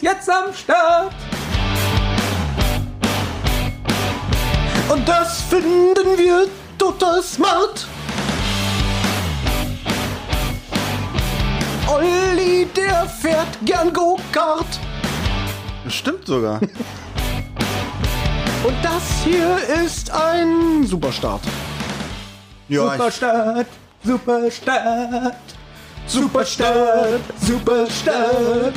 jetzt am Start. Und das finden wir total smart. Olli, der fährt gern Go-Kart. Stimmt sogar. Und das hier ist ein Superstart. Ja, ich, Superstadt, Superstadt, Superstadt, Superstadt.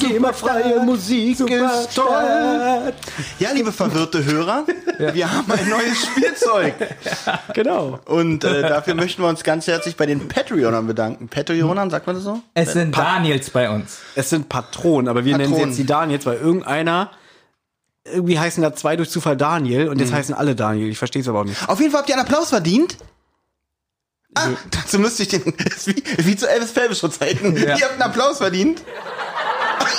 GEMA-freie Musik ist toll. ja, liebe verwirrte Hörer, wir haben ein neues Spielzeug. Genau. Und äh, dafür möchten wir uns ganz herzlich bei den Patreonern bedanken. Patreonern, sagt man das so? Es sind Daniels bei uns. Es sind Patronen, aber wir nennen sie Patronen. jetzt die Daniels, weil irgendeiner, irgendwie heißen da zwei durch Zufall Daniel und jetzt Mhm. heißen alle Daniel. Ich verstehe es aber auch nicht. Auf jeden Fall habt ihr einen Applaus verdient. Ah, dazu müsste ich den, wie, wie zu Elvis Pelvis Zeiten. Ja. Ihr habt einen Applaus verdient.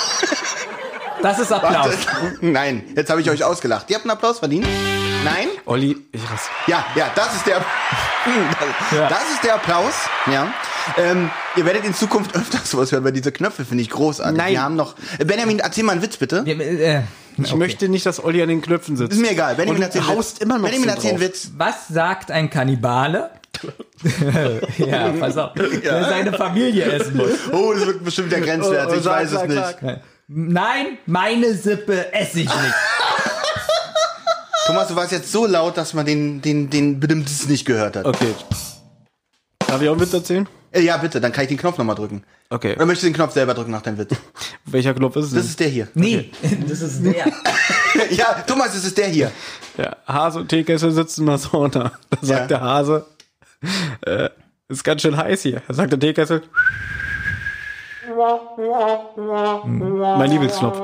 Das ist Applaus. Nein, jetzt habe ich euch ausgelacht. Ihr habt einen Applaus verdient? Nein? Olli, ich rass. Ja, ja, das ist der, Ja. das ist der Applaus. Ja. Ähm, ihr werdet in Zukunft öfter sowas hören, weil diese Knöpfe finde ich großartig. Nein. Wir haben noch, Äh, Benjamin, erzähl mal einen Witz bitte. Wir, äh, Ich möchte nicht, dass Olli an den Knöpfen sitzt. Ist mir egal. Benjamin erzähl haust Witz. immer noch Benjamin erzähl einen. Witz. was sagt ein Kannibale? ja, pass auf. Der seine Familie essen muss. Oh, das wird bestimmt der Grenzwert. Oh, oh, ich weiß es nicht. Nein, meine Sippe esse ich nicht. Thomas, du warst jetzt so laut, dass man den, den, den Bedimms nicht gehört hat. Okay. Darf ich auch einen Witz erzählen? Äh, Ja, bitte, dann kann ich den Knopf nochmal drücken. Okay. Oder möchtest du den Knopf selber drücken nach deinem Witz? Welcher Knopf ist es denn? Das ist der hier. Nee, das ist der. ja, Thomas, das ist der hier. Ja, Hase und Teekessel sitzen in der Sauna. Da sagt Ja. der Hase, äh, ist ganz schön heiß hier. Da sagt der Teekessel, mein Lieblingsknopf.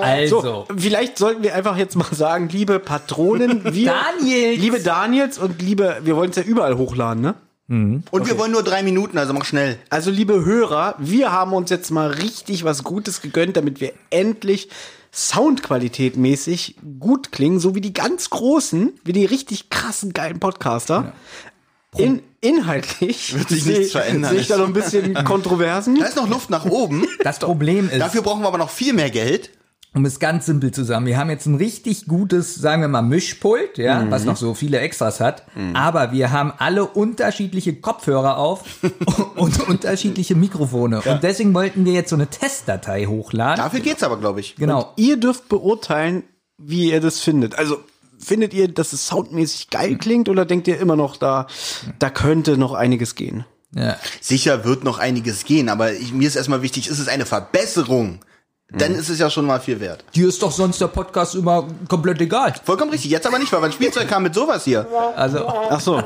Also, So, vielleicht sollten wir einfach jetzt mal sagen, liebe Patronen, wir, Daniels. liebe Daniels und liebe, wir wollen es ja überall hochladen, ne? Und wir wollen nur drei Minuten, also mach schnell. Also liebe Hörer, wir haben uns jetzt mal richtig was Gutes gegönnt, damit wir endlich Soundqualität mäßig gut klingen, so wie die ganz großen, wie die richtig krassen geilen Podcaster. In, inhaltlich Wird sich nichts verändern. sehe ich da noch ein bisschen Kontroversen. Da ist noch Luft nach oben. das Problem ist, Dafür brauchen wir aber noch viel mehr Geld. um es ganz simpel zu sagen, wir haben jetzt ein richtig gutes, sagen wir mal, Mischpult, ja, was noch so viele Extras hat, aber wir haben alle unterschiedliche Kopfhörer auf und unterschiedliche Mikrofone. Und deswegen wollten wir jetzt so eine Testdatei hochladen. Dafür geht's aber, glaube ich. Genau. Ihr dürft beurteilen, wie ihr das findet. Also findet ihr, dass es soundmäßig geil klingt oder denkt ihr immer noch, da, da könnte noch einiges gehen? Ja. Sicher wird noch einiges gehen, aber ich, mir ist erstmal wichtig, ist es eine Verbesserung? Dann ist es ja schon mal viel wert. Dir ist doch sonst der Podcast immer komplett egal. Vollkommen richtig. Jetzt aber nicht, weil mein Spielzeug kam mit sowas hier. Also, Ach so.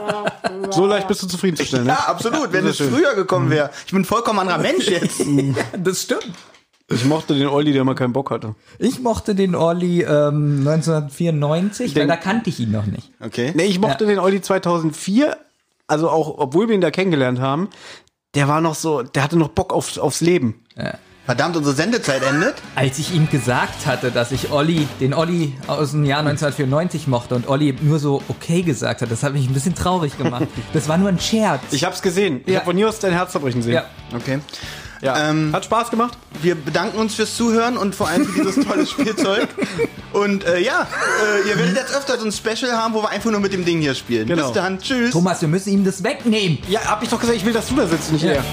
So leicht bist du zufriedenzustellen, ne? Ja, absolut. Wenn es schön. früher gekommen wäre. Ich bin ein vollkommen anderer Mensch jetzt. das stimmt. Ich mochte den Olli, der immer keinen Bock hatte. Ich mochte den Orly ähm, 1994, weil Den- da kannte ich ihn noch nicht. Okay. Nee, ich mochte den Olli 2004, also auch, obwohl wir ihn da kennengelernt haben, der war noch so, der hatte noch Bock auf, aufs Leben. Verdammt, unsere Sendezeit endet. Als ich ihm gesagt hatte, dass ich Olli, den Olli aus dem Jahr 1994 mochte und Olli nur so okay gesagt hat, das hat mich ein bisschen traurig gemacht. Das war nur ein Scherz. Ich hab's gesehen. Ich Ja. hab von hier aus dein Herz zerbrechen sehen. ja. Okay. Ja. Ähm, Hat Spaß gemacht? Wir bedanken uns fürs Zuhören und vor allem für dieses tolle Spielzeug. Und äh, ja, äh, ihr werdet jetzt öfter so ein Special haben, wo wir einfach nur mit dem Ding hier spielen. Genau. Bis dann. Tschüss. Thomas, wir müssen ihm das wegnehmen. Ja, hab ich doch gesagt, ich will, dass du da sitzt, nicht Ja. er.